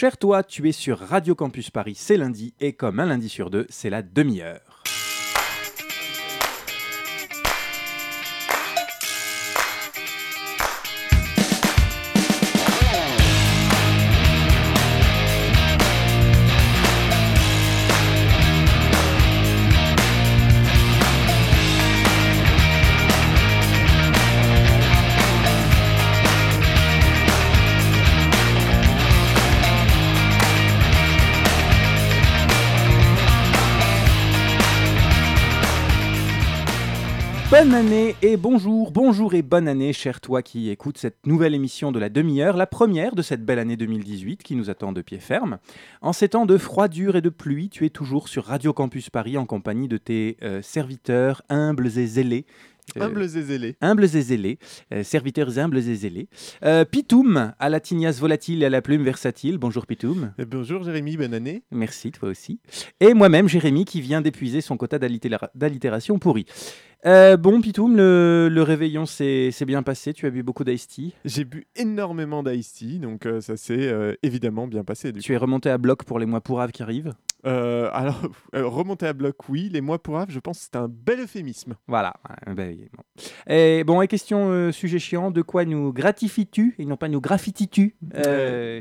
Cher toi, tu es sur Radio Campus Paris, c'est lundi, et comme un lundi sur deux, c'est la demi-heure. Année et bonjour, bonjour et bonne année, cher toi qui écoute cette nouvelle émission de la demi-heure, la première de cette belle année 2018 qui nous attend de pied ferme. En ces temps de froidure et de pluie, tu es toujours sur Radio Campus Paris en compagnie de tes euh, serviteurs humbles et zélés. Euh, Humbles et zélés. humbles et zélés, euh, serviteurs humbles et zélés. Euh, Pitoum, à la tignasse volatile et à la plume versatile. Bonjour Pitoum. Eh, Bonjour Jérémy, bonne année. Merci, toi aussi. Et moi-même, Jérémy, qui vient d'épuiser son quota d'allitéra- d'allitération pourrie. Euh, bon, Pitoum, le, le réveillon s'est bien passé. Tu as bu beaucoup d'ice tea. J'ai bu énormément d'ice tea, donc euh, ça s'est euh, évidemment bien passé. Du Tu es remonté à bloc pour les mois pourraves qui arrivent. Euh, alors, euh, remonter à bloc, oui. Les mois pour je pense que c'est un bel euphémisme. Voilà. Oui, bon. Et bon, et question euh, sujet chiant, de quoi nous gratifies-tu et non pas nous graffitis-tu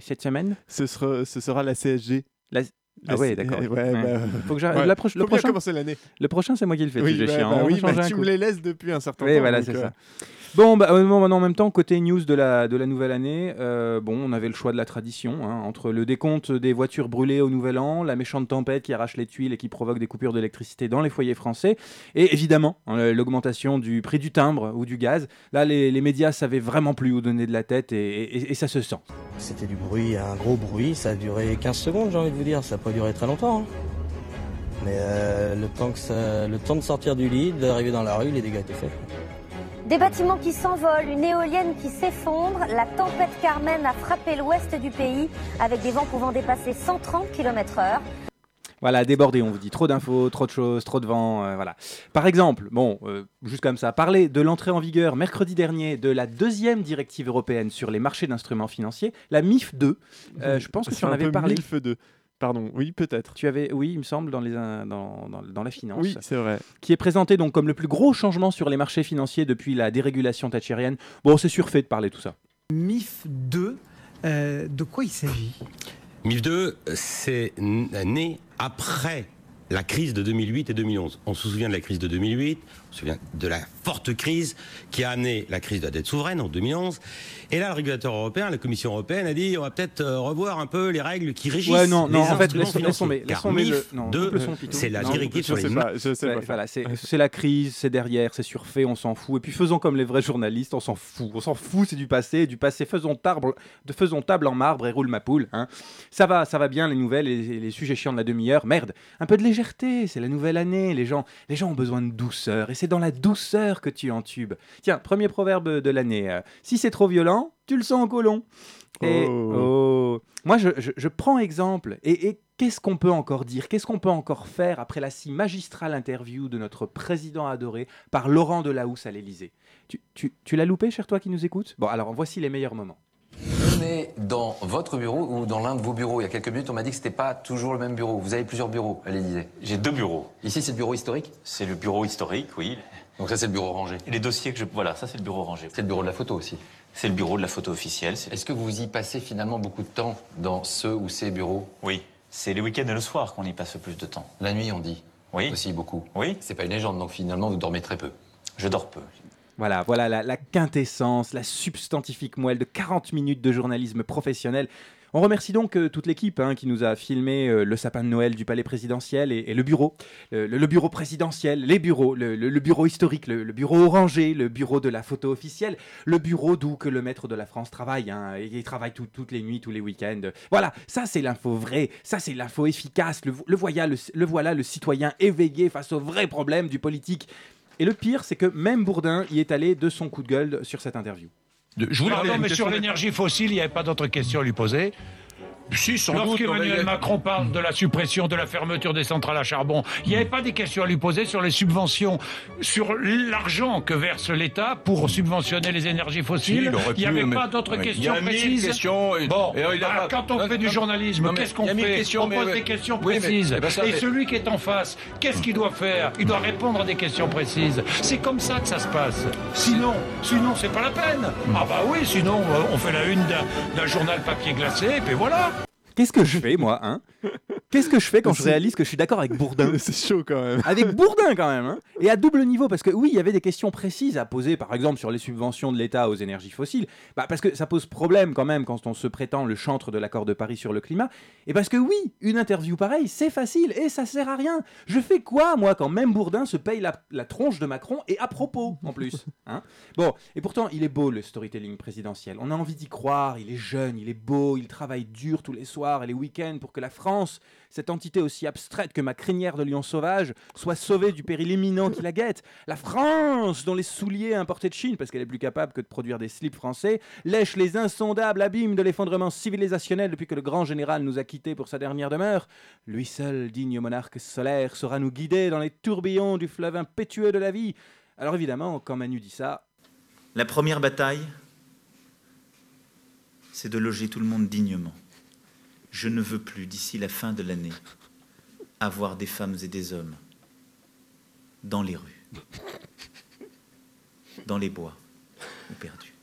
cette semaine? Ce sera, ce sera la CSG. La- Ah ouais, d'accord. Ouais, Ouais. bah, Faut que ouais. le, faut bien prochain, commencer l'année. le prochain, c'est moi qui le fais. le Oui, bah, chiant. bah oui, tu coup. me les laisses depuis un certain Oui, temps. voilà, donc, c'est euh, ça. Bon, bah, euh, bon, en même temps, côté news de la, de la nouvelle année, euh, bon, on avait le choix de la tradition, hein, entre le décompte des voitures brûlées au Nouvel An, la méchante tempête qui arrache les tuiles et qui provoque des coupures d'électricité dans les foyers français, et évidemment, hein, l'augmentation du prix du timbre ou du gaz. Là, les, les médias savaient vraiment plus où donner de la tête, et, et- et ça se sent. C'était du bruit, un gros bruit, ça a duré 15 secondes j'ai envie de vous dire, ça pas duré très longtemps. hein. Mais euh, le, temps que ça- le temps de sortir du lit, d'arriver dans la rue, les dégâts étaient faits. Des bâtiments qui s'envolent, une éolienne qui s'effondre, la tempête Carmen a frappé l'ouest du pays avec des vents pouvant dépasser 130 km/h. Voilà, débordé, on vous dit trop d'infos, trop de choses, trop de vent, euh, voilà. Par exemple, bon, euh, juste comme ça, parler de l'entrée en vigueur mercredi dernier de la deuxième directive européenne sur les marchés d'instruments financiers, la MIF 2. Euh, je pense que tu en avais parlé. Pardon, oui, peut-être. Tu avais, oui, il me semble, dans, les, in- dans, dans, dans la finance, Oui, c'est vrai. qui est présenté donc comme le plus gros changement sur les marchés financiers depuis la dérégulation thatchérienne. Bon, c'est surfait de parler tout ça. MIF 2, euh, de quoi il s'agit? MIF 2, c'est né après la crise de 2008 et 2011. On se souvient de la crise de 2008, on se souvient de la forte crise qui a amené la crise de la dette souveraine en 2011. Et là, le régulateur européen, la Commission européenne, a dit on va peut-être euh, revoir un peu les règles qui régissent Ouais, non, les non, en fait, financiers. tomber, laisse Car tomber le- MIF non, 2, coupe le son, Pitou. c'est la directive sur les c'est la crise, c'est derrière, c'est surfait, on s'en fout. Et puis faisons comme les vrais journalistes, on s'en fout. On s'en fout, c'est du passé, du passé. Faisons table, de faisons table en marbre et roule ma poule. hein. Ça va, ça va bien les nouvelles et les, les sujets chiants de la demi-heure. Merde, un peu de légèreté, c'est la nouvelle année. Les gens, les gens ont besoin de douceur et c'est dans la douceur que tu entubes. Tiens, premier proverbe de l'année. euh, si c'est trop violent, tu le sens au colon. Et, Oh. oh. Moi, je, je- je prends exemple. Et, et qu'est-ce qu'on peut encore dire? Qu'est-ce qu'on peut encore faire après la si magistrale interview de notre président adoré par Laurent Delahousse à l'Élysée? Tu, tu- tu l'as loupé, cher toi qui nous écoute? Bon, alors voici les meilleurs moments. Est dans votre bureau ou dans l'un de vos bureaux. Il y a quelques minutes, on m'a dit que c'était pas toujours le même bureau. Vous avez plusieurs bureaux à l'Élysée. J'ai deux bureaux. Ici, c'est le bureau historique? C'est le bureau historique, oui. Donc ça, c'est le bureau rangé. Et les dossiers que je... Voilà, ça c'est le bureau rangé. C'est le bureau de la photo aussi. C'est le bureau de la photo officielle. Est-ce que vous y passez finalement beaucoup de temps dans ce ou ces bureaux? Oui. C'est les week-ends et le soir qu'on y passe le plus de temps. La nuit, on dit. Oui. Aussi beaucoup. Oui. C'est pas une légende, donc finalement, vous dormez très peu. Je dors peu. Voilà, voilà la, quintessence, la substantifique moelle de 40 minutes de journalisme professionnel. On remercie donc euh, toute l'équipe hein, qui nous a filmé euh, le sapin de Noël du palais présidentiel et, le bureau, le, bureau présidentiel, les bureaux, le, le- bureau historique, le, bureau orangé, le bureau de la photo officielle, le bureau d'où que le maître de la France travaille. hein, et il travaille tout- toutes les nuits, tous les week-ends. Voilà, ça c'est l'info vraie, ça c'est l'info efficace. Le, voilà, le voilà le citoyen éveillé face aux vrais problèmes du politique. Et le pire, c'est que même Bourdin y est allé de son coup de gueule sur cette interview. Je voulais Pardon, mais sur l'énergie fossile, il n'y avait pas d'autre question à lui poser. Si, sans. Lorsqu'Emmanuel Macron parle de la suppression, de la fermeture des centrales à charbon, il n'y avait pas des questions à lui poser sur les subventions, sur l'argent que verse l'État pour subventionner les énergies Si, fossiles. il n'y avait mais- pas d'autres questions il y a mille précises. questions, et- bon, et il a bah, pas- quand on fait du journalisme, qu'est-ce qu'on fait questions, On pose mais- des questions oui, mais- précises. eh ben, et mais- celui qui est en face, qu'est-ce qu'il doit faire Il doit répondre à des questions précises. C'est comme ça que ça se passe. Sinon, sinon, c'est pas la peine. Ah bah oui, sinon, euh, on fait la une d'un d'un journal papier glacé, et puis voilà. Qu'est-ce que je fais, moi hein? Qu'est-ce que je fais quand je réalise que je suis d'accord avec Bourdin? C'est chaud quand même. Avec Bourdin quand même, hein. Et à double niveau, parce que oui, il y avait des questions précises à poser, par exemple sur les subventions de l'État aux énergies fossiles, bah, parce que ça pose problème quand même quand on se prétend le chantre de l'accord de Paris sur le climat, et parce que oui, une interview pareille, c'est facile et ça sert à rien. Je fais quoi, moi, quand même Bourdin se paye la, la tronche de Macron, et à propos, en plus hein? Bon, et pourtant, il est beau le storytelling présidentiel, on a envie d'y croire, il est jeune, il est beau, il travaille dur tous les et les week-ends pour que la France, cette entité aussi abstraite que ma crinière de lion sauvage, soit sauvée du péril imminent qui la guette. La France, dont les souliers importés de Chine, parce qu'elle est plus capable que de produire des slips français, lèche les insondables abîmes de l'effondrement civilisationnel depuis que le grand général nous a quittés pour sa dernière demeure. Lui seul, digne monarque solaire, saura nous guider dans les tourbillons du fleuve impétueux de la vie. Alors évidemment, quand Manu dit ça, La première bataille, c'est de loger tout le monde dignement. Je ne veux plus, d'ici la fin de l'année, avoir des femmes et des hommes dans les rues, dans les bois ou perdus.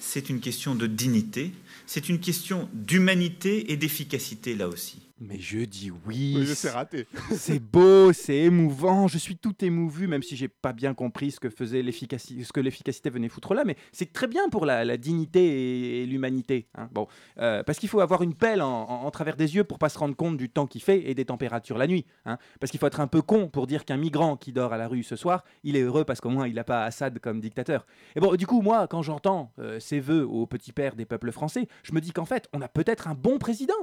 C'est une question de dignité, c'est une question d'humanité et d'efficacité là aussi. Mais je dis oui. Oui, c'est raté. C'est beau, c'est émouvant. Je suis tout émouvu, même si j'ai pas bien compris ce que faisait l'efficacité, ce que l'efficacité venait foutre là. Mais c'est très bien pour la, la dignité et, et l'humanité. hein. Bon, euh, parce qu'il faut avoir une pelle en, en- en travers des yeux pour pas se rendre compte du temps qu'il fait et des températures la nuit. hein. Parce qu'il faut être un peu con pour dire qu'un migrant qui dort à la rue ce soir, il est heureux parce qu'au moins il n'a pas Assad comme dictateur. Et bon, du coup, moi, quand j'entends euh, ces vœux au petit père des peuples français, je me dis qu'en fait, on a peut-être un bon président.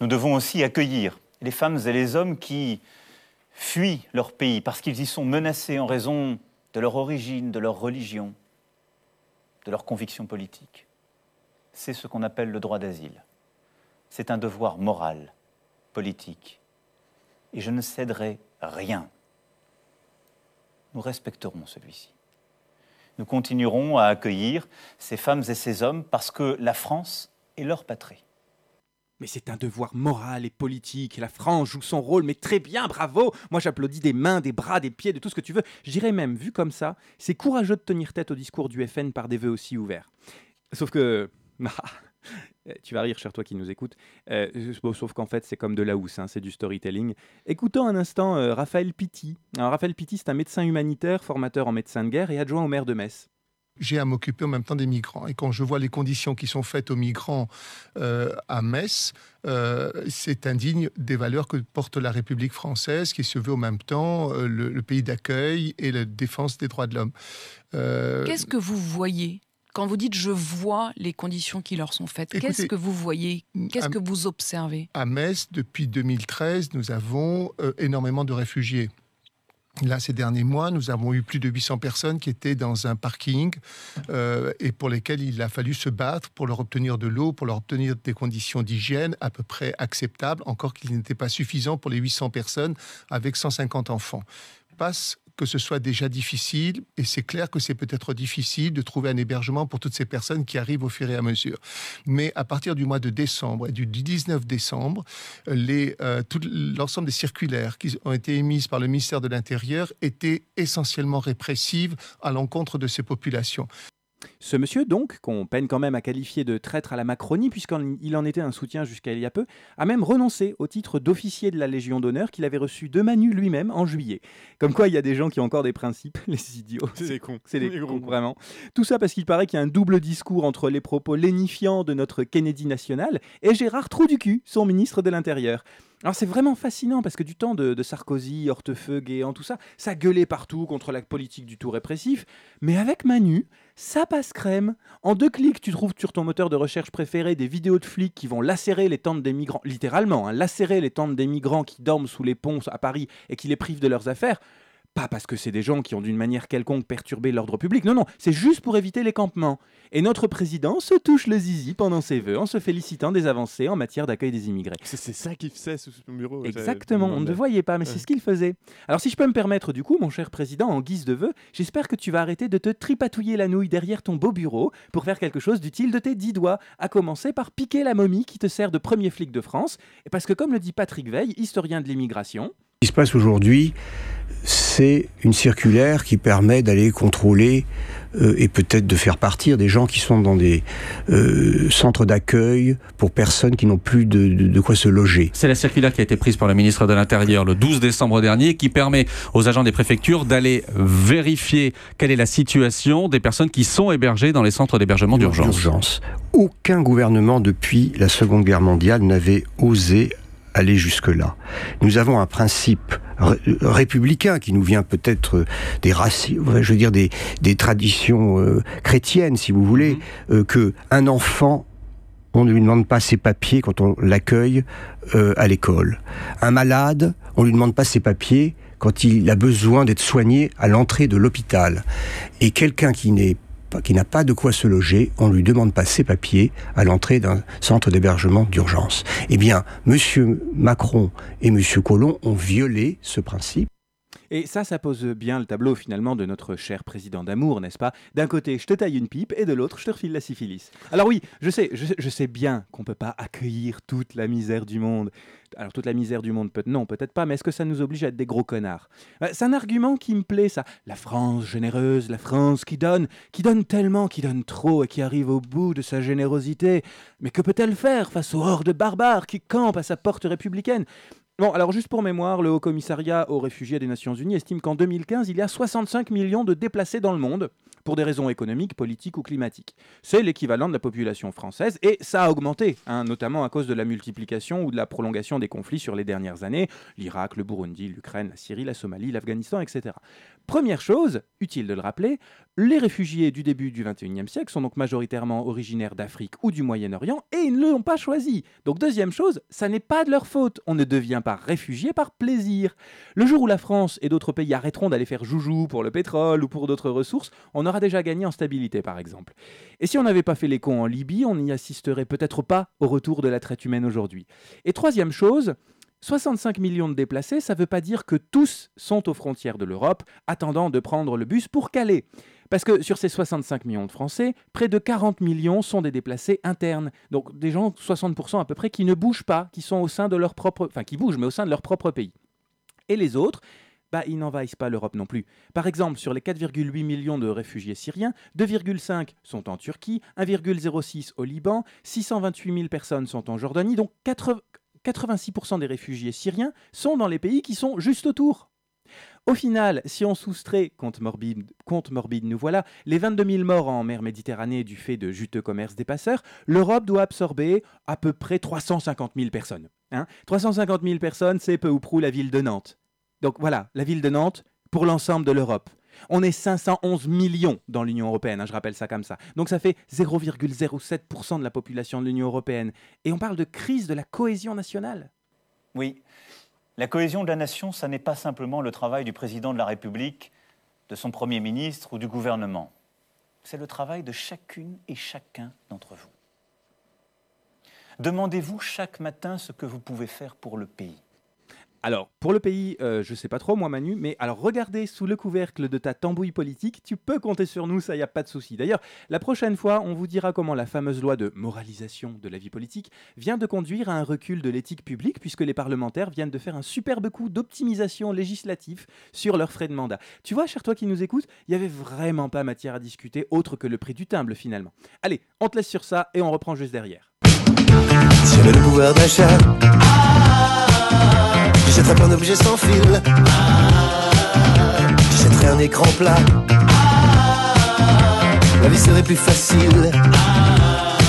Nous devons aussi accueillir les femmes et les hommes qui fuient leur pays parce qu'ils y sont menacés en raison de leur origine, de leur religion, de leurs convictions politiques. C'est ce qu'on appelle le droit d'asile. C'est un devoir moral, politique. Et je ne céderai rien. Nous respecterons celui-ci. Nous continuerons à accueillir ces femmes et ces hommes parce que la France est leur patrie. Mais c'est un devoir moral et politique. La France joue son rôle, mais très bien, bravo. Moi, j'applaudis des mains, des bras, des pieds, de tout ce que tu veux. Je dirais même, vu comme ça, c'est courageux de tenir tête au discours du FN par des vœux aussi ouverts. Sauf que. tu vas rire, cher toi qui nous écoutes. Bon, sauf qu'en fait, c'est comme de la housse, hein, c'est du storytelling. Écoutons un instant euh, Raphaël Pitti. Alors, Raphaël Pitti, c'est un médecin humanitaire, formateur en médecin de guerre et adjoint au maire de Metz. J'ai à m'occuper en même temps des migrants. Et quand je vois les conditions qui sont faites aux migrants euh, à Metz, euh, c'est indigne des valeurs que porte la République française, qui se veut en même temps euh, le, le pays d'accueil et la défense des droits de l'homme. Qu'est-ce que vous voyez? Quand vous dites je vois les conditions qui leur sont faites Qu'est-ce que vous voyez? Qu'est-ce que vous observez? À Metz, depuis 2013, nous avons énormément de réfugiés. Là, ces derniers mois, nous avons eu plus de 800 personnes qui étaient dans un parking euh, et pour lesquelles il a fallu se battre pour leur obtenir de l'eau, pour leur obtenir des conditions d'hygiène à peu près acceptables, encore qu'il n'était pas suffisant pour les 800 personnes avec 150 enfants. Que ce soit déjà difficile, et c'est clair que c'est peut-être difficile de trouver un hébergement pour toutes ces personnes qui arrivent au fur et à mesure. Mais à partir du mois de décembre et du 19 décembre, euh, tout l'ensemble des circulaires qui ont été émises par le ministère de l'Intérieur étaient essentiellement répressives à l'encontre de ces populations. Ce monsieur, donc, qu'on peine quand même à qualifier de traître à la Macronie, puisqu'il en était un soutien jusqu'à il y a peu, a même renoncé au titre d'officier de la Légion d'honneur qu'il avait reçu de Manu lui-même en juillet. Comme quoi, il y a des gens qui ont encore des principes, les idiots. C'est des cons. C'est des Les cons, gros. vraiment. Tout ça parce qu'il paraît qu'il y a un double discours entre les propos lénifiants de notre Kennedy national et Gérard Trou-du-Cul, son ministre de l'Intérieur. Alors c'est vraiment fascinant parce que du temps de, de Sarkozy, Hortefeux, Guéant, tout ça, ça gueulait partout contre la politique du tout répressif. Mais avec Manu, ça passe crème. En deux clics, tu trouves sur ton moteur de recherche préféré des vidéos de flics qui vont lacérer les tentes des migrants, littéralement, hein, lacérer les tentes des migrants qui dorment sous les ponts à Paris et qui les privent de leurs affaires. Pas parce que c'est des gens qui ont d'une manière quelconque perturbé l'ordre public, non, non, c'est juste pour éviter les campements. Et notre président se touche le zizi pendant ses vœux en se félicitant des avancées en matière d'accueil des immigrés. C'est ça qu'il faisait sous son bureau. Exactement, on ne le voyait pas, mais c'est ce qu'il faisait. Alors si je peux me permettre du coup, mon cher président, en guise de vœu, j'espère que tu vas arrêter de te tripatouiller la nouille derrière ton beau bureau pour faire quelque chose d'utile de tes dix doigts, à commencer par piquer la momie qui te sert de premier flic de France, parce que comme le dit Patrick Veil, historien de l'immigration, qui se passe aujourd'hui, c'est une circulaire qui permet d'aller contrôler euh, et peut-être de faire partir des gens qui sont dans des euh, centres d'accueil pour personnes qui n'ont plus de, de- de quoi se loger. C'est la circulaire qui a été prise par le ministre de l'Intérieur le 12 décembre dernier qui permet aux agents des préfectures d'aller vérifier quelle est la situation des personnes qui sont hébergées dans les centres d'hébergement d'urgence. D'urgence. Aucun gouvernement depuis la Seconde Guerre mondiale n'avait osé aller jusque-là. Nous avons un principe ré- républicain qui nous vient peut-être euh, des raci- ouais, je veux dire des, des traditions euh, chrétiennes, si vous voulez, euh, que un enfant on ne lui demande pas ses papiers quand on l'accueille euh, à l'école. Un malade, on lui demande pas ses papiers quand il a besoin d'être soigné à l'entrée de l'hôpital. Et quelqu'un qui n'est pas- qui n'a pas de quoi se loger, on lui demande pas ses papiers à l'entrée d'un centre d'hébergement d'urgence. Eh bien, Monsieur Macron et Monsieur Collomb ont violé ce principe. Et ça, ça pose bien le tableau finalement de notre cher président d'amour, n'est-ce pas? D'un côté, je te taille une pipe et de l'autre, je te refile la syphilis. Alors oui, je sais, je, sais- bien qu'on peut pas accueillir toute la misère du monde. Alors toute la misère du monde, peut non, peut-être pas, mais est-ce que ça nous oblige à être des gros connards? Euh, C'est un argument qui me plaît, ça. La France généreuse, la France qui donne, qui donne tellement, qui donne trop et qui arrive au bout de sa générosité. Mais que peut-elle faire face aux hordes barbares qui campent à sa porte républicaine? Bon, alors juste pour mémoire, le Haut Commissariat aux réfugiés des Nations Unies estime qu'en 2015, il y a 65 millions de déplacés dans le monde, pour des raisons économiques, politiques ou climatiques. C'est l'équivalent de la population française, et ça a augmenté, hein, notamment à cause de la multiplication ou de la prolongation des conflits sur les dernières années, l'Irak, le Burundi, l'Ukraine, la Syrie, la Somalie, l'Afghanistan, etc. Première chose, utile de le rappeler, les réfugiés du début du XXIe siècle sont donc majoritairement originaires d'Afrique ou du Moyen-Orient et ils ne l'ont pas choisi. Donc deuxième chose, ça n'est pas de leur faute. On ne devient pas réfugié par plaisir. Le jour où la France et d'autres pays arrêteront d'aller faire joujou pour le pétrole ou pour d'autres ressources, on aura déjà gagné en stabilité par exemple. Et si on n'avait pas fait les cons en Libye, on n'y assisterait peut-être pas au retour de la traite humaine aujourd'hui. Et troisième chose, 65 millions de déplacés, ça ne veut pas dire que tous sont aux frontières de l'Europe, attendant de prendre le bus pour Calais. Parce que sur ces 65 millions de Français, près de 40 millions sont des déplacés internes. Donc des gens, 60% à peu près, qui ne bougent pas, qui sont au sein de leur propre... Enfin, qui bougent, mais au sein de leur propre pays. Et les autres, bah, ils n'envahissent pas l'Europe non plus. Par exemple, sur les 4,8 millions de réfugiés syriens, 2,5 sont en Turquie, 1,06 au Liban, 628 000 personnes sont en Jordanie, donc 80 86% des réfugiés syriens sont dans les pays qui sont juste autour. Au final, si on soustrait, compte morbide, nous voilà, les 22 000 morts en mer Méditerranée du fait de juteux commerce des passeurs, l'Europe doit absorber à peu près 350 000 personnes. Hein 350 000 personnes, c'est peu ou prou la ville de Nantes. Donc voilà, la ville de Nantes pour l'ensemble de l'Europe. On est 511 millions dans l'Union européenne, hein, je rappelle ça comme ça. Donc ça fait 0,07% de la population de l'Union européenne. Et on parle de crise de la cohésion nationale. Oui, la cohésion de la nation, ça n'est pas simplement le travail du président de la République, de son Premier ministre ou du gouvernement. C'est le travail de chacune et chacun d'entre vous. Demandez-vous chaque matin ce que vous pouvez faire pour le pays. Alors, pour le pays, euh, je sais pas trop, moi, Manu, mais alors regardez sous le couvercle de ta tambouille politique, tu peux compter sur nous, ça y a pas de souci. D'ailleurs, la prochaine fois, on vous dira comment la fameuse loi de moralisation de la vie politique vient de conduire à un recul de l'éthique publique, puisque les parlementaires viennent de faire un superbe coup d'optimisation législative sur leurs frais de mandat. Tu vois, cher toi qui nous écoutes, il y avait vraiment pas matière à discuter autre que le prix du timbre finalement. Allez, on te laisse sur ça et on reprend juste derrière. Si j'avais le pouvoir d'achat, j'achèterais plein d'objets sans fil. J'achèterais un écran plat. La vie serait plus facile.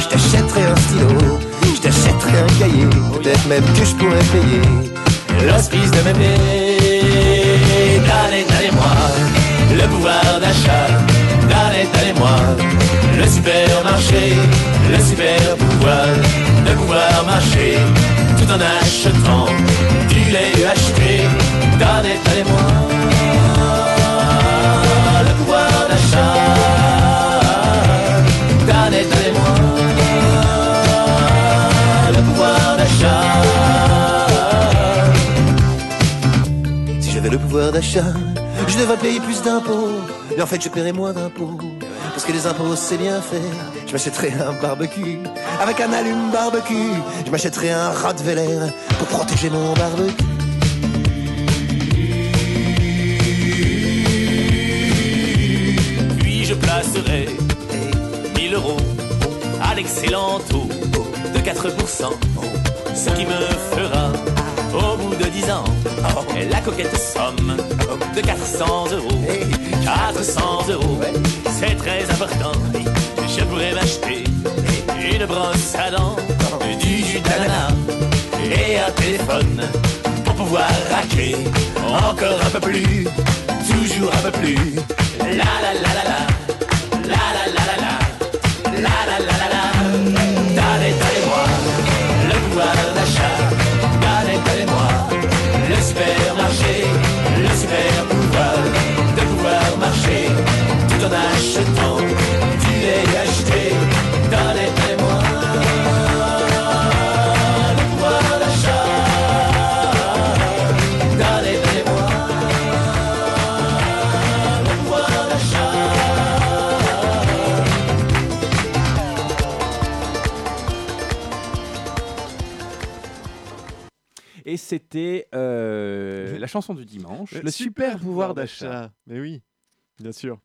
Je t'achèterais un stylo. Je t'achèterais un cahier. Peut-être même que je pourrais payer l'hospice de pieds. Dallez, dallez-moi le pouvoir d'achat. Dallez, dallez-moi le supermarché. Le super pouvoir de pouvoir marcher tout en achetant du lait acheté dans des tas. Le pouvoir d'achat dans des tas. Le pouvoir d'achat. Si j'avais le pouvoir d'achat, je devrais payer plus d'impôts. Mais en fait, je paierais moins d'impôts. Parce que les impôts, c'est bien fait. Je m'achèterais un barbecue avec un allume barbecue. Je m'achèterai un Rottweiler pour protéger mon barbecue. Puis je placerai 1000 euros à l'excellent taux de 4%. Ce qui me fera, au bout de 10 ans, la coquette somme de 400 euros. 400 euros, c'est très important. Je pourrais m'acheter une brosse à dents, du d'ananas et un téléphone pour pouvoir raquer encore un peu plus, toujours un peu plus. La la la la, la c'était euh, la chanson du dimanche, le, super pouvoir d'achat. Mais oui, bien sûr.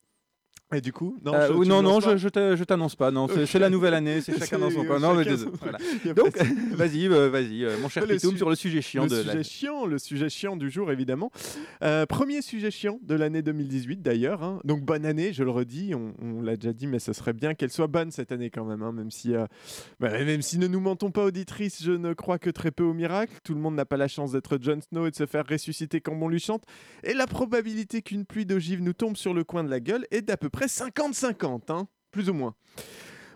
Et du coup, non, Euh, je- non, je, je t'annonce pas. Non, c'est la nouvelle année, c'est chacun dans son coin. Non, mais désolé, voilà. Donc, vas-y, euh, vas-y, euh, mon cher Pitoum, su- sur le sujet chiant le de sujet chiant, le sujet chiant du jour évidemment. Euh, premier sujet chiant de l'année 2018 d'ailleurs. hein. Donc bonne année, je le redis, on, on l'a déjà dit, mais ce serait bien qu'elle soit bonne cette année quand même, hein, même si, euh, bah, même si ne nous mentons pas auditrice, je ne crois que très peu au miracle. Tout le monde n'a pas la chance d'être Jon Snow et de se faire ressusciter quand on lui chante. Et la probabilité qu'une pluie d'ogives nous tombe sur le coin de la gueule est d'à peu près 50-50, hein, plus ou moins.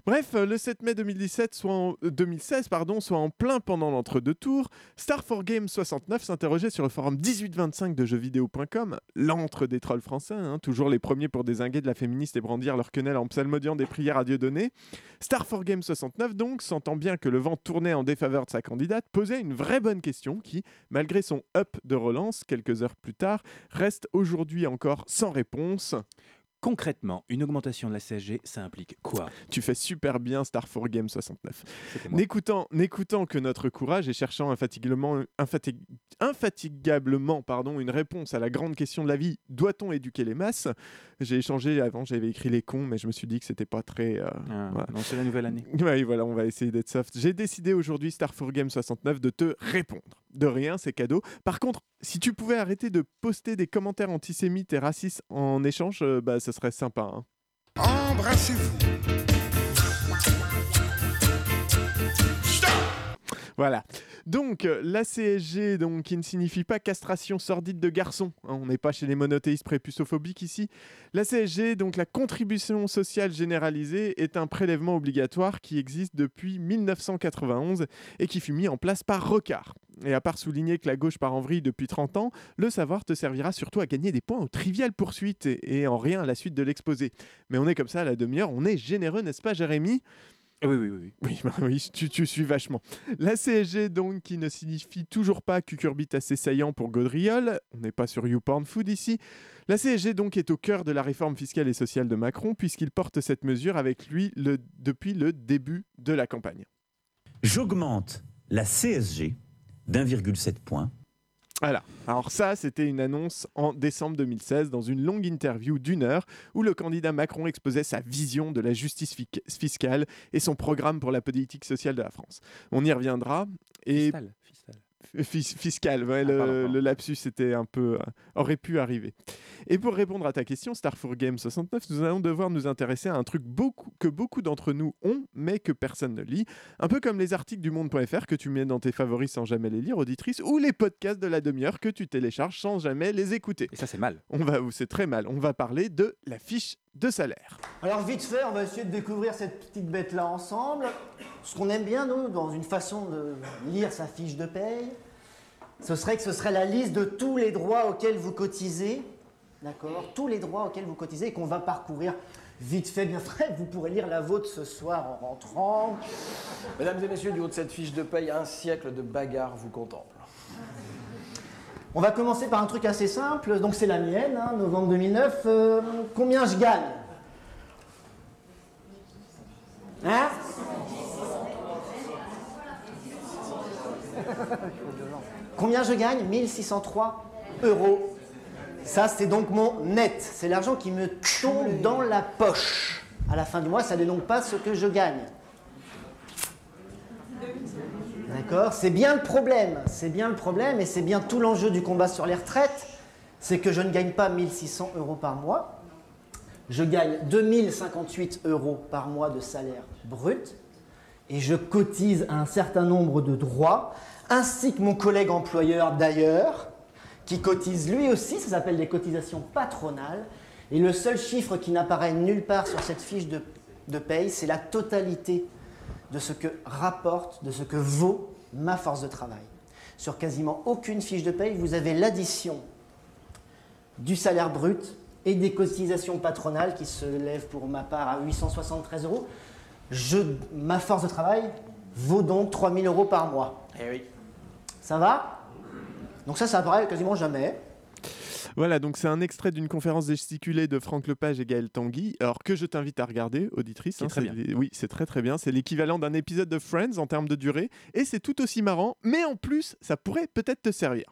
Bref, euh, le 7 mai 2017, soit en- euh, 2016, pardon, soit en plein pendant l'entre-deux tours, Star 4 Game 69 s'interrogeait sur le forum 1825 de jeuxvideo.com, l'antre des trolls français, hein, toujours les premiers pour désinguer de la féministe et brandir leur quenelle en psalmodiant des prières à Dieu donné. Star 4 Game 69, donc, sentant bien que le vent tournait en défaveur de sa candidate, posait une vraie bonne question qui, malgré son up de relance quelques heures plus tard, reste aujourd'hui encore sans réponse. Concrètement, une augmentation de la CSG, ça implique quoi? Tu fais super bien Star 4 Game 69. C'était moi. N'écoutant, n'écoutant que notre courage et cherchant infatigablement, infatig- infatigablement pardon, une réponse à la grande question de la vie, doit-on éduquer les masses? J'ai échangé avant, j'avais écrit les cons, mais je me suis dit que c'était pas très. euh, Ah, voilà. Non, c'est la nouvelle année. Ouais, voilà, on va essayer d'être soft. J'ai décidé aujourd'hui, Star 4 Game 69, de te répondre. De rien, c'est cadeau. Par contre, si tu pouvais arrêter de poster des commentaires antisémites et racistes en échange, euh, bah, ça serait sympa. hein. Embrassez-vous. Voilà. Donc, euh, la CSG, donc, qui ne signifie pas castration sordide de garçons. hein, on n'est pas chez les monothéistes prépusophobiques ici. La CSG, donc la contribution sociale généralisée, est un prélèvement obligatoire qui existe depuis 1991 et qui fut mis en place par Rocard. Et à part souligner que la gauche part en vrille depuis 30 ans, le savoir te servira surtout à gagner des points aux triviales poursuites et, et en rien à la suite de l'exposé. Mais on est comme ça à la demi-heure, on est généreux, n'est-ce pas, Jérémy? Oui, oui, oui. Oui, bah oui tu, tu suis vachement. La CSG, donc, qui ne signifie toujours pas cucurbite assez saillant pour Gaudriol. On n'est pas sur YouPorn Food ici. La CSG, donc, est au cœur de la réforme fiscale et sociale de Macron, puisqu'il porte cette mesure avec lui le- depuis le début de la campagne. J'augmente la CSG d'1,7 point. Voilà. Alors ça, c'était une annonce en décembre 2016 dans une longue interview d'une heure où le candidat Macron exposait sa vision de la justice fiscale et son programme pour la politique sociale de la France. On y reviendra. Et fistal. Fis- fiscal, ouais, le, pardon, pardon. le lapsus était un peu euh, aurait pu arriver. Et pour répondre à ta question, Star 4 Game 69, nous allons devoir nous intéresser à un truc beaucoup, que beaucoup d'entre nous ont, mais que personne ne lit. Un peu comme les articles du Monde.fr que tu mets dans tes favoris sans jamais les lire, auditrice, ou les podcasts de la demi-heure que tu télécharges sans jamais les écouter. Et ça, c'est mal. On va, c'est très mal. On va parler de la fiche de salaire. Alors vite fait, on va essayer de découvrir cette petite bête-là ensemble. Ce qu'on aime bien, nous, dans une façon de lire sa fiche de paye, ce serait que ce serait la liste de tous les droits auxquels vous cotisez. D'accord Tous les droits auxquels vous cotisez et qu'on va parcourir vite fait, bien fait. Vous pourrez lire la vôtre ce soir en rentrant. Mesdames et messieurs, du haut de cette fiche de paye, un siècle de bagarre vous contemple. On va commencer par un truc assez simple. Donc c'est la mienne, hein, novembre 2009. Euh, combien je gagne? Hein? Combien je gagne? 1603 euros. Ça, c'est donc mon net. C'est l'argent qui me tombe dans la poche. À la fin du mois, ça n'est donc pas ce que je gagne. D'accord C'est bien le problème. C'est bien le problème et c'est bien tout l'enjeu du combat sur les retraites. C'est que je ne gagne pas 1600 euros par mois. Je gagne 2058 euros par mois de salaire brut et je cotise un certain nombre de droits, ainsi que mon collègue employeur d'ailleurs, qui cotise lui aussi, ça s'appelle des cotisations patronales, et le seul chiffre qui n'apparaît nulle part sur cette fiche de, de paye, c'est la totalité de ce que rapporte, de ce que vaut ma force de travail. Sur quasiment aucune fiche de paye, vous avez l'addition du salaire brut et des cotisations patronales qui se lèvent pour ma part à 873 euros. Je, ma force de travail vaut donc 3000 euros par mois. Eh oui. Ça va? Donc ça, ça apparaît quasiment jamais. Voilà, donc c'est un extrait d'une conférence gesticulée de Franck Lepage et Gaël Tanguy, alors que je t'invite à regarder, auditrice. C'est hein, très bien. Oui, c'est très très bien. C'est l'équivalent d'un épisode de Friends en termes de durée, et c'est tout aussi marrant, mais en plus, ça pourrait peut-être te servir.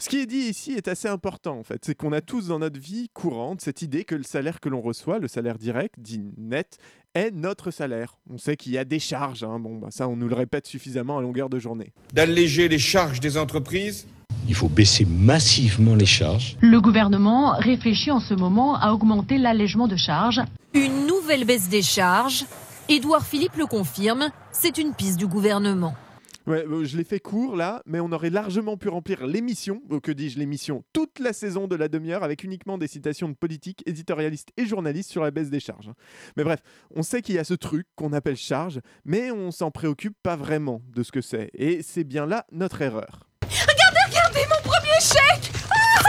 Ce qui est dit ici est assez important en fait, c'est qu'on a tous dans notre vie courante cette idée que le salaire que l'on reçoit, le salaire direct, dit net, est notre salaire. On sait qu'il y a des charges, hein. bon, bah, ça on nous le répète suffisamment à longueur de journée. D'alléger les charges des entreprises Il faut baisser massivement les charges. Le gouvernement réfléchit en ce moment à augmenter l'allègement de charges. Une nouvelle baisse des charges. Édouard Philippe le confirme, c'est une piste du gouvernement. Ouais, euh, je l'ai fait court là, mais on aurait largement pu remplir l'émission, ou que dis-je l'émission, toute la saison de la demi-heure avec uniquement des citations de politiques, éditorialistes et journalistes sur la baisse des charges. Mais bref, on sait qu'il y a ce truc qu'on appelle charge, mais on s'en préoccupe pas vraiment de ce que c'est. Et c'est bien là notre erreur. Chèque ah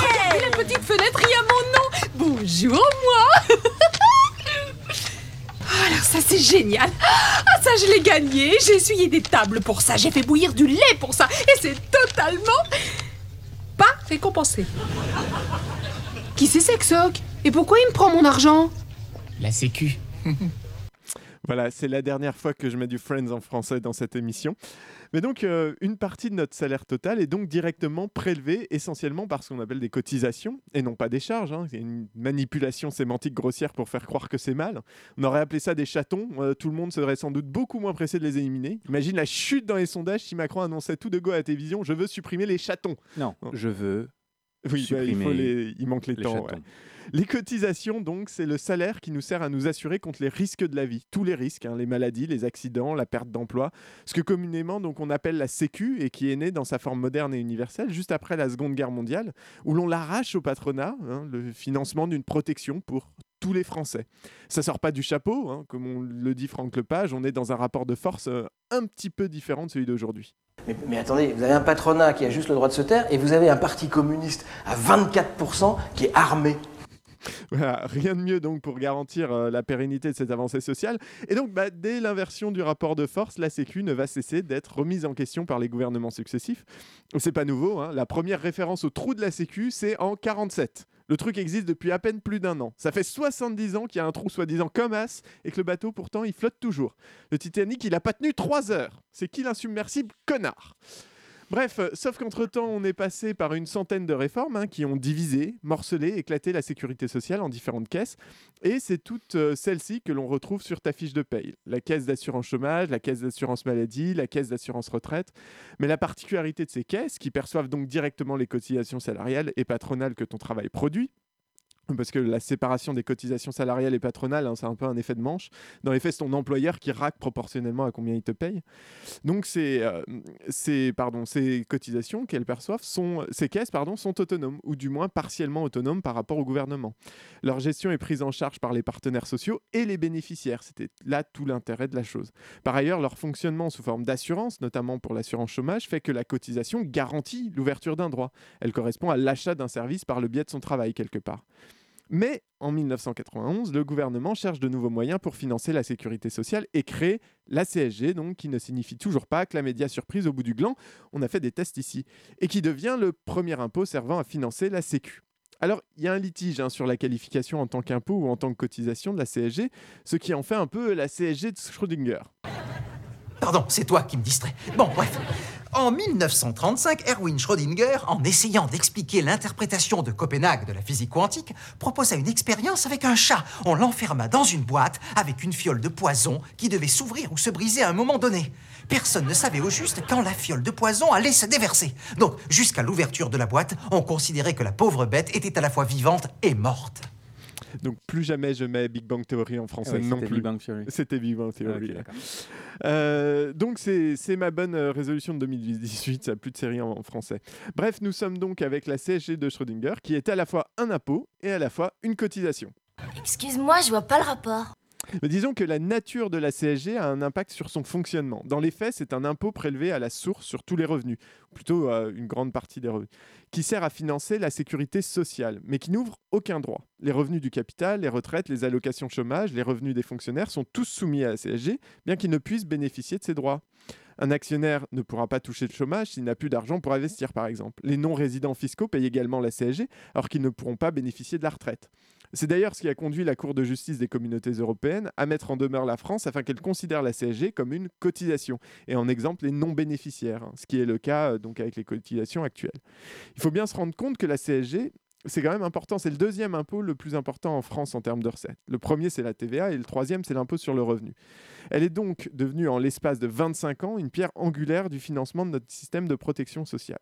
Regardez la petite fenêtre, il y a mon nom. Bonjour moi. Ah, Alors ça c'est génial. Ah ça je l'ai gagné, j'ai essuyé des tables pour ça, j'ai fait bouillir du lait pour ça, et c'est totalement pas récompensé. Qui c'est Sexoc? Et pourquoi il me prend mon argent? La sécu. Voilà, c'est la dernière fois que je mets du Friends en français dans cette émission. Mais donc, euh, une partie de notre salaire total est donc directement prélevée essentiellement par ce qu'on appelle des cotisations et non pas des charges. hein. C'est une manipulation sémantique grossière pour faire croire que c'est mal. On aurait appelé ça des chatons. euh, tout le monde serait sans doute beaucoup moins pressé de les éliminer. Imagine la chute dans les sondages si Macron annonçait tout de go à la télévision Je veux supprimer les chatons. Non, je veux Oui, bah, il, supprimer faut les- il manque les, les temps. ouais. Les cotisations, donc, c'est le salaire qui nous sert à nous assurer contre les risques de la vie. Tous les risques, hein, les maladies, les accidents, la perte d'emploi. Ce que communément, donc, on appelle la Sécu et qui est né dans sa forme moderne et universelle juste après la Seconde Guerre mondiale, où l'on l'arrache au patronat, hein, le financement d'une protection pour tous les Français. Ça sort pas du chapeau, hein, comme on le dit Franck Lepage, on est dans un rapport de force euh, un petit peu différent de celui d'aujourd'hui. Mais attendez, vous avez un patronat qui a juste le droit de se taire et vous avez un parti communiste à 24% qui est armé. Voilà, rien de mieux donc pour garantir euh, la pérennité de cette avancée sociale. Et donc, bah, dès l'inversion du rapport de force, la Sécu ne va cesser d'être remise en question par les gouvernements successifs. C'est pas nouveau. hein. La première référence au trou de la Sécu, c'est en 47. Le truc existe depuis à peine plus d'un an. Ça fait 70 ans qu'il y a un trou soi-disant comme as et que le bateau pourtant il flotte toujours. Le Titanic il a pas tenu 3 heures. C'est qui l'insubmersible connard? Bref, euh, sauf qu'entre-temps, on est passé par une centaine de réformes hein, qui ont divisé, morcelé, éclaté la sécurité sociale en différentes caisses. Et c'est toutes euh, celles-ci que l'on retrouve sur ta fiche de paye. La caisse d'assurance chômage, la caisse d'assurance maladie, la caisse d'assurance retraite. Mais la particularité de ces caisses, qui perçoivent donc directement les cotisations salariales et patronales que ton travail produit, parce que la séparation des cotisations salariales et patronales, hein, c'est un peu un effet de manche. Dans les faits, c'est ton employeur qui raque proportionnellement à combien il te paye. Donc, ces, euh, cotisations qu'elles perçoivent, ces caisses pardon, sont autonomes, ou du moins partiellement autonomes par rapport au gouvernement. Leur gestion est prise en charge par les partenaires sociaux et les bénéficiaires. C'était là tout l'intérêt de la chose. Par ailleurs, leur fonctionnement sous forme d'assurance, notamment pour l'assurance chômage, fait que la cotisation garantit l'ouverture d'un droit. Elle correspond à l'achat d'un service par le biais de son travail, quelque part. Mais en 1991, le gouvernement cherche de nouveaux moyens pour financer la sécurité sociale et crée la CSG, donc qui ne signifie toujours pas que la média surprise au bout du gland, on a fait des tests ici, et qui devient le premier impôt servant à financer la Sécu. Alors, il y a un litige hein, sur la qualification en tant qu'impôt ou en tant que cotisation de la CSG, ce qui en fait un peu la CSG de Schrödinger. Pardon, c'est toi qui me distrais. Bon, bref. En 1935, Erwin Schrödinger, en essayant d'expliquer l'interprétation de Copenhague de la physique quantique, proposa une expérience avec un chat. On l'enferma dans une boîte avec une fiole de poison qui devait s'ouvrir ou se briser à un moment donné. Personne ne savait au juste quand la fiole de poison allait se déverser. Donc, jusqu'à l'ouverture de la boîte, on considérait que la pauvre bête était à la fois vivante et morte. Donc plus jamais je mets Big Bang Theory en français Ah non c'était plus. Big Bang Theory. C'était Big Bang Theory. D'accord. Euh, donc c'est c'est ma bonne euh, résolution de 2018, ça n'a plus de série en, en français. Bref, nous sommes donc avec la CSG de Schrödinger qui est à la fois un impôt et à la fois une cotisation. Excuse-moi, je vois pas le rapport. Mais disons que la nature de la CSG a un impact sur son fonctionnement. Dans les faits, c'est un impôt prélevé à la source sur tous les revenus, plutôt euh, une grande partie des revenus, qui sert à financer la sécurité sociale, mais qui n'ouvre aucun droit. Les revenus du capital, les retraites, les allocations chômage, les revenus des fonctionnaires sont tous soumis à la CSG, bien qu'ils ne puissent bénéficier de ces droits. Un actionnaire ne pourra pas toucher le chômage s'il n'a plus d'argent pour investir, par exemple. Les non-résidents fiscaux payent également la CSG, alors qu'ils ne pourront pas bénéficier de la retraite. C'est d'ailleurs ce qui a conduit la Cour de justice des communautés européennes à mettre en demeure la France afin qu'elle considère la CSG comme une cotisation, et en exemple les non-bénéficiaires, hein, ce qui est le cas euh, donc avec les cotisations actuelles. Il faut bien se rendre compte que la CSG, c'est quand même important, c'est le deuxième impôt le plus important en France en termes de recettes. Le premier, c'est la TVA, et le troisième, c'est l'impôt sur le revenu. Elle est donc devenue, en l'espace de 25 ans, une pierre angulaire du financement de notre système de protection sociale.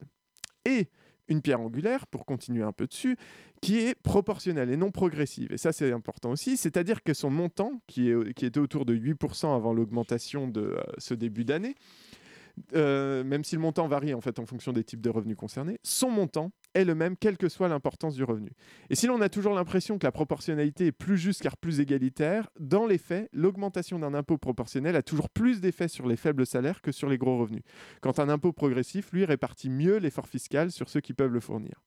Et une pierre angulaire, pour continuer un peu dessus, qui est proportionnelle et non progressive. Et ça, c'est important aussi, c'est-à-dire que son montant, qui, était autour de 8% avant l'augmentation de euh, ce début d'année, euh, même si le montant varie en fait en fonction des types de revenus concernés, son montant est le même quelle que soit l'importance du revenu. Et si l'on a toujours l'impression que la proportionnalité est plus juste car plus égalitaire, dans les faits, l'augmentation d'un impôt proportionnel a toujours plus d'effet sur les faibles salaires que sur les gros revenus, quand un impôt progressif, lui, répartit mieux l'effort fiscal sur ceux qui peuvent le fournir.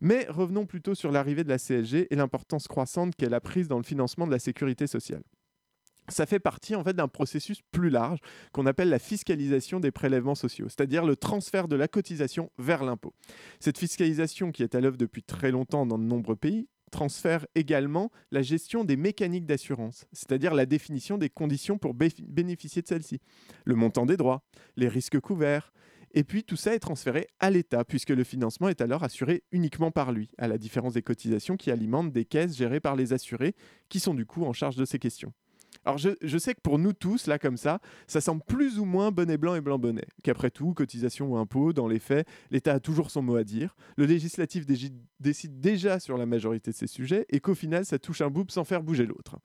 Mais revenons plutôt sur l'arrivée de la CSG et l'importance croissante qu'elle a prise dans le financement de la sécurité sociale ça fait partie en fait d'un processus plus large qu'on appelle la fiscalisation des prélèvements sociaux, c'est-à-dire le transfert de la cotisation vers l'impôt. Cette fiscalisation qui est à l'œuvre depuis très longtemps dans de nombreux pays transfère également la gestion des mécaniques d'assurance, c'est-à-dire la définition des conditions pour bé- bénéficier de celle-ci, le montant des droits, les risques couverts, et puis tout ça est transféré à l'État, puisque le financement est alors assuré uniquement par lui, à la différence des cotisations qui alimentent des caisses gérées par les assurés, qui sont du coup en charge de ces questions. Alors je, sais que pour nous tous, là comme ça, ça semble plus ou moins bonnet blanc et blanc bonnet. Qu'après tout, cotisation ou impôt, dans les faits, l'État a toujours son mot à dire. Le législatif décide déjà sur la majorité de ces sujets et qu'au final, ça touche un bout sans faire bouger l'autre.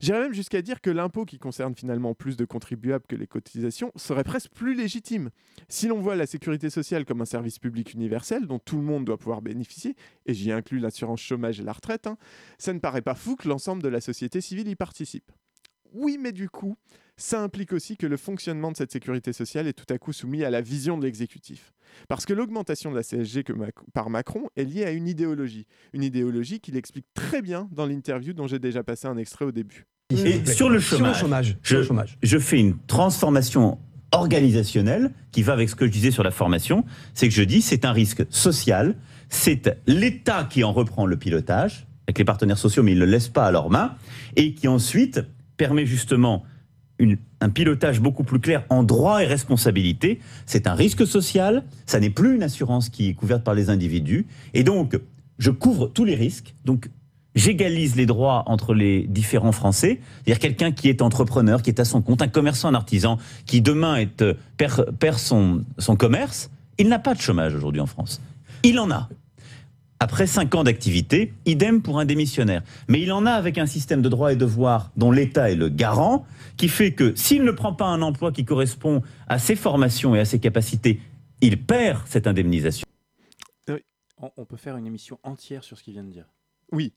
J'irais même jusqu'à dire que l'impôt qui concerne finalement plus de contribuables que les cotisations serait presque plus légitime. Si l'on voit la sécurité sociale comme un service public universel dont tout le monde doit pouvoir bénéficier, et j'y inclus l'assurance chômage et la retraite, hein, ça ne paraît pas fou que l'ensemble de la société civile y participe. Oui, mais du coup, ça implique aussi que le fonctionnement de cette sécurité sociale est tout à coup soumis à la vision de l'exécutif. Parce que l'augmentation de la CSG que Mac- par Macron est liée à une idéologie. Une idéologie qu'il explique très bien dans l'interview dont j'ai déjà passé un extrait au début. Et sur le chômage, je, je fais une transformation organisationnelle qui va avec ce que je disais sur la formation, c'est que je dis c'est un risque social, c'est l'État qui en reprend le pilotage avec les partenaires sociaux, mais ils ne le laissent pas à leurs mains, et qui ensuite permet justement un pilotage beaucoup plus clair en droit et responsabilité. C'est un risque social, ça n'est plus une assurance qui est couverte par les individus, et donc je couvre tous les risques. Donc j'égalise les droits entre les différents Français, c'est-à-dire quelqu'un qui est entrepreneur, qui est à son compte, un commerçant, un artisan, qui demain euh, perd, son commerce, il n'a pas de chômage aujourd'hui en France. Il en a. Après cinq ans d'activité, idem pour un démissionnaire. Mais il en a avec un système de droits et devoirs dont l'État est le garant, qui fait que s'il ne prend pas un emploi qui correspond à ses formations et à ses capacités, il perd cette indemnisation. On, peut faire une émission entière sur ce qu'il vient de dire. Oui,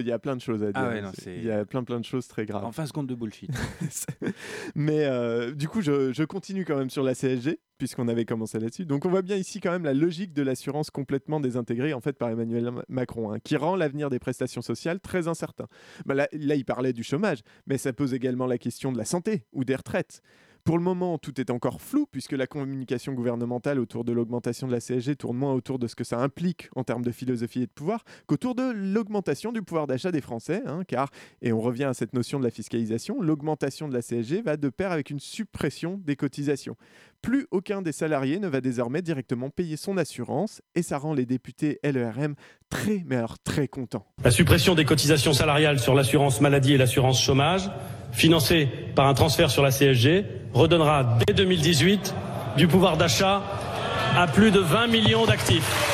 Il y a plein de choses à dire. Ah ouais, non, C'est- c'est- Il y a plein plein de choses très graves. En fin seconde de bullshit. Mais euh, du coup, je, je continue quand même sur la CSG, puisqu'on avait commencé là-dessus. Donc, on voit bien ici quand même la logique de l'assurance complètement désintégrée, en fait, par Emmanuel Ma- Macron, hein, qui rend l'avenir des prestations sociales très incertain. Bah, là, là, il parlait du chômage, mais ça pose également la question de la santé ou des retraites. Pour le moment, tout est encore flou puisque la communication gouvernementale autour de l'augmentation de la CSG tourne moins autour de ce que ça implique en termes de philosophie et de pouvoir qu'autour de l'augmentation du pouvoir d'achat des Français. hein, car, et on revient à cette notion de la fiscalisation, l'augmentation de la CSG va de pair avec une suppression des cotisations. Plus aucun des salariés ne va désormais directement payer son assurance et ça rend les députés LERM très, mais très contents. La suppression des cotisations salariales sur l'assurance maladie et l'assurance chômage, financée par un transfert sur la CSG, redonnera dès 2018 du pouvoir d'achat à plus de 20 millions d'actifs.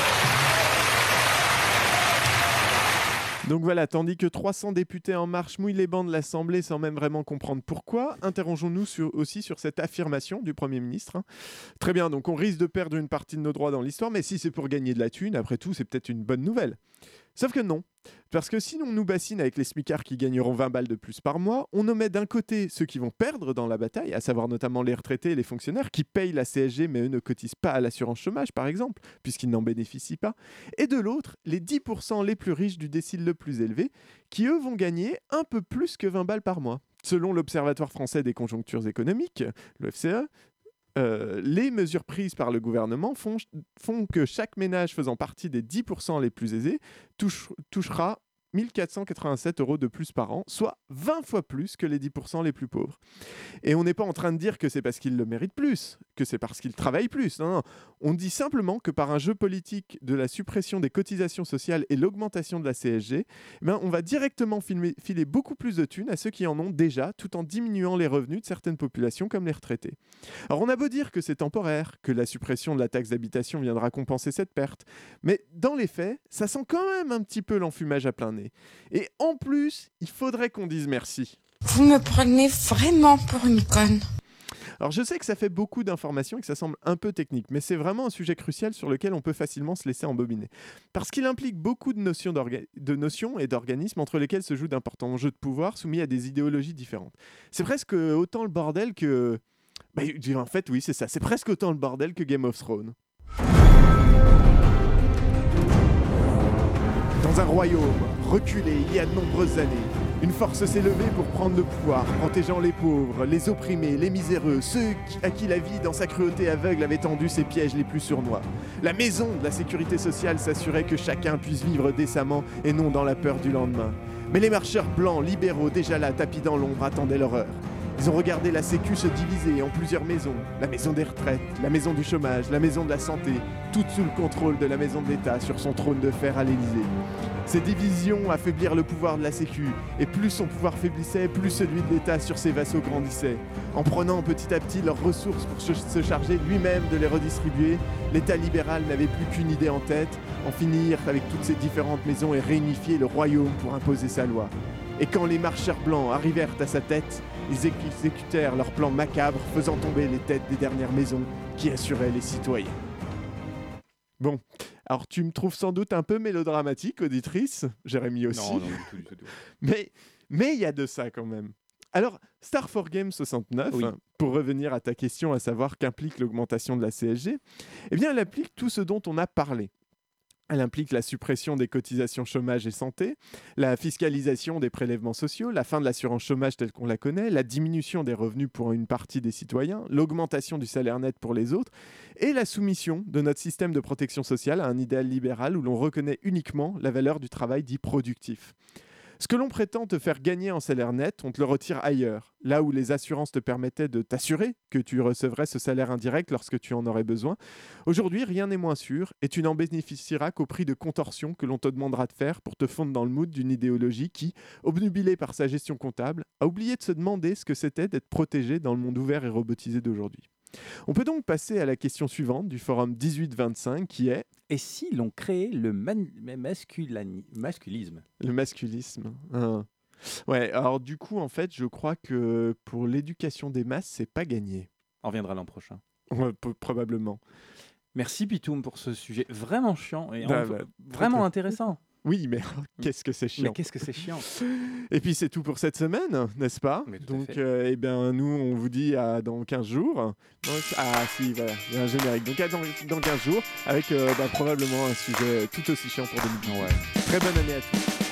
Donc voilà, tandis que 300 députés En Marche mouillent les bancs de l'Assemblée sans même vraiment comprendre pourquoi, interrogeons-nous aussi sur cette affirmation du Premier ministre. hein. Très bien, donc on risque de perdre une partie de nos droits dans l'histoire, mais si c'est pour gagner de la thune, après tout, c'est peut-être une bonne nouvelle. Sauf que non. Parce que si on nous bassine avec les smicards qui gagneront 20 balles de plus par mois, on omet d'un côté ceux qui vont perdre dans la bataille, à savoir notamment les retraités et les fonctionnaires qui payent la CSG mais eux ne cotisent pas à l'assurance chômage par exemple, puisqu'ils n'en bénéficient pas. Et de l'autre, les 10% les plus riches du décile le plus élevé, qui eux vont gagner un peu plus que 20 balles par mois. Selon l'Observatoire français des conjonctures économiques, le FCE, euh, les mesures prises par le gouvernement font, que chaque ménage faisant partie des 10% les plus aisés touche- touchera 1487 euros de plus par an, soit 20 fois plus que les 10% les plus pauvres. Et on n'est pas en train de dire que c'est parce qu'ils le méritent plus, que c'est parce qu'ils travaillent plus. Non, non. On dit simplement que par un jeu politique de la suppression des cotisations sociales et l'augmentation de la CSG, eh ben, on va directement filer beaucoup plus de thunes à ceux qui en ont déjà, tout en diminuant les revenus de certaines populations comme les retraités. Alors on a beau dire que c'est temporaire, que la suppression de la taxe d'habitation viendra compenser cette perte, mais dans les faits, ça sent quand même un petit peu l'enfumage à plein nez. Et en plus, il faudrait qu'on dise merci. Vous me prenez vraiment pour une conne. Alors je sais que ça fait beaucoup d'informations et que ça semble un peu technique, mais c'est vraiment un sujet crucial sur lequel on peut facilement se laisser embobiner. Parce qu'il implique beaucoup de notions, de notions et d'organismes entre lesquels se jouent d'importants jeux de pouvoir soumis à des idéologies différentes. C'est presque autant le bordel que... Bah, en fait oui c'est ça, c'est presque autant le bordel que Game of Thrones. Un royaume reculé il y a de nombreuses années, une force s'est levée pour prendre le pouvoir, protégeant les pauvres, les opprimés, les miséreux, ceux à qui la vie, dans sa cruauté aveugle, avait tendu ses pièges les plus sournois. La maison de la sécurité sociale s'assurait que chacun puisse vivre décemment et non dans la peur du lendemain. Mais les marcheurs blancs, libéraux, déjà là, tapis dans l'ombre, attendaient l'horreur. Ils ont regardé la Sécu se diviser en plusieurs maisons. La maison des retraites, la maison du chômage, la maison de la santé, toutes sous le contrôle de la maison de l'État sur son trône de fer à l'Élysée. Ces divisions affaiblirent le pouvoir de la Sécu, et plus son pouvoir faiblissait, plus celui de l'État sur ses vassaux grandissait. En prenant petit à petit leurs ressources pour se- charger lui-même de les redistribuer, l'État libéral n'avait plus qu'une idée en tête, en finir avec toutes ces différentes maisons et réunifier le royaume pour imposer sa loi. Et quand les marcheurs blancs arrivèrent à sa tête, ils exécutèrent leur plan macabre, faisant tomber les têtes des dernières maisons qui assuraient les citoyens. Bon, alors tu me trouves sans doute un peu mélodramatique, auditrice, Jérémy aussi. Non, non, du tout, du tout, du tout. mais mais il y a de ça quand même. Alors, Star for Game 69, Oui. hein, pour revenir à ta question à savoir qu'implique l'augmentation de la CSG, eh bien, elle applique tout ce dont on a parlé. Elle implique la suppression des cotisations chômage et santé, la fiscalisation des prélèvements sociaux, la fin de l'assurance chômage telle qu'on la connaît, la diminution des revenus pour une partie des citoyens, l'augmentation du salaire net pour les autres, et la soumission de notre système de protection sociale à un idéal libéral où l'on reconnaît uniquement la valeur du travail dit productif. Ce que l'on prétend te faire gagner en salaire net, on te le retire ailleurs, là où les assurances te permettaient de t'assurer que tu recevrais ce salaire indirect lorsque tu en aurais besoin. Aujourd'hui, rien n'est moins sûr et tu n'en bénéficieras qu'au prix de contorsions que l'on te demandera de faire pour te fondre dans le mood d'une idéologie qui, obnubilée par sa gestion comptable, a oublié de se demander ce que c'était d'être protégé dans le monde ouvert et robotisé d'aujourd'hui. On peut donc passer à la question suivante du forum 1825 qui est Et si l'on créait le masculisme? Le masculisme. hein. Ouais, alors du coup, en fait, je crois que pour l'éducation des masses, c'est pas gagné. On reviendra l'an prochain. Ouais, probablement. Merci Pitoum pour ce sujet vraiment chiant et Bah, en- bah, vraiment très- intéressant. Oui, mais qu'est-ce que c'est chiant. Mais qu'est-ce que c'est chiant. Et puis c'est tout pour cette semaine, n'est-ce pas Donc, euh, eh bien, nous, on vous dit à dans 15 jours. Ah, si, voilà, il y a un générique. Donc, à dans, dans 15 jours, avec euh, bah, probablement un sujet tout aussi chiant pour 2020. Très bonne année à tous.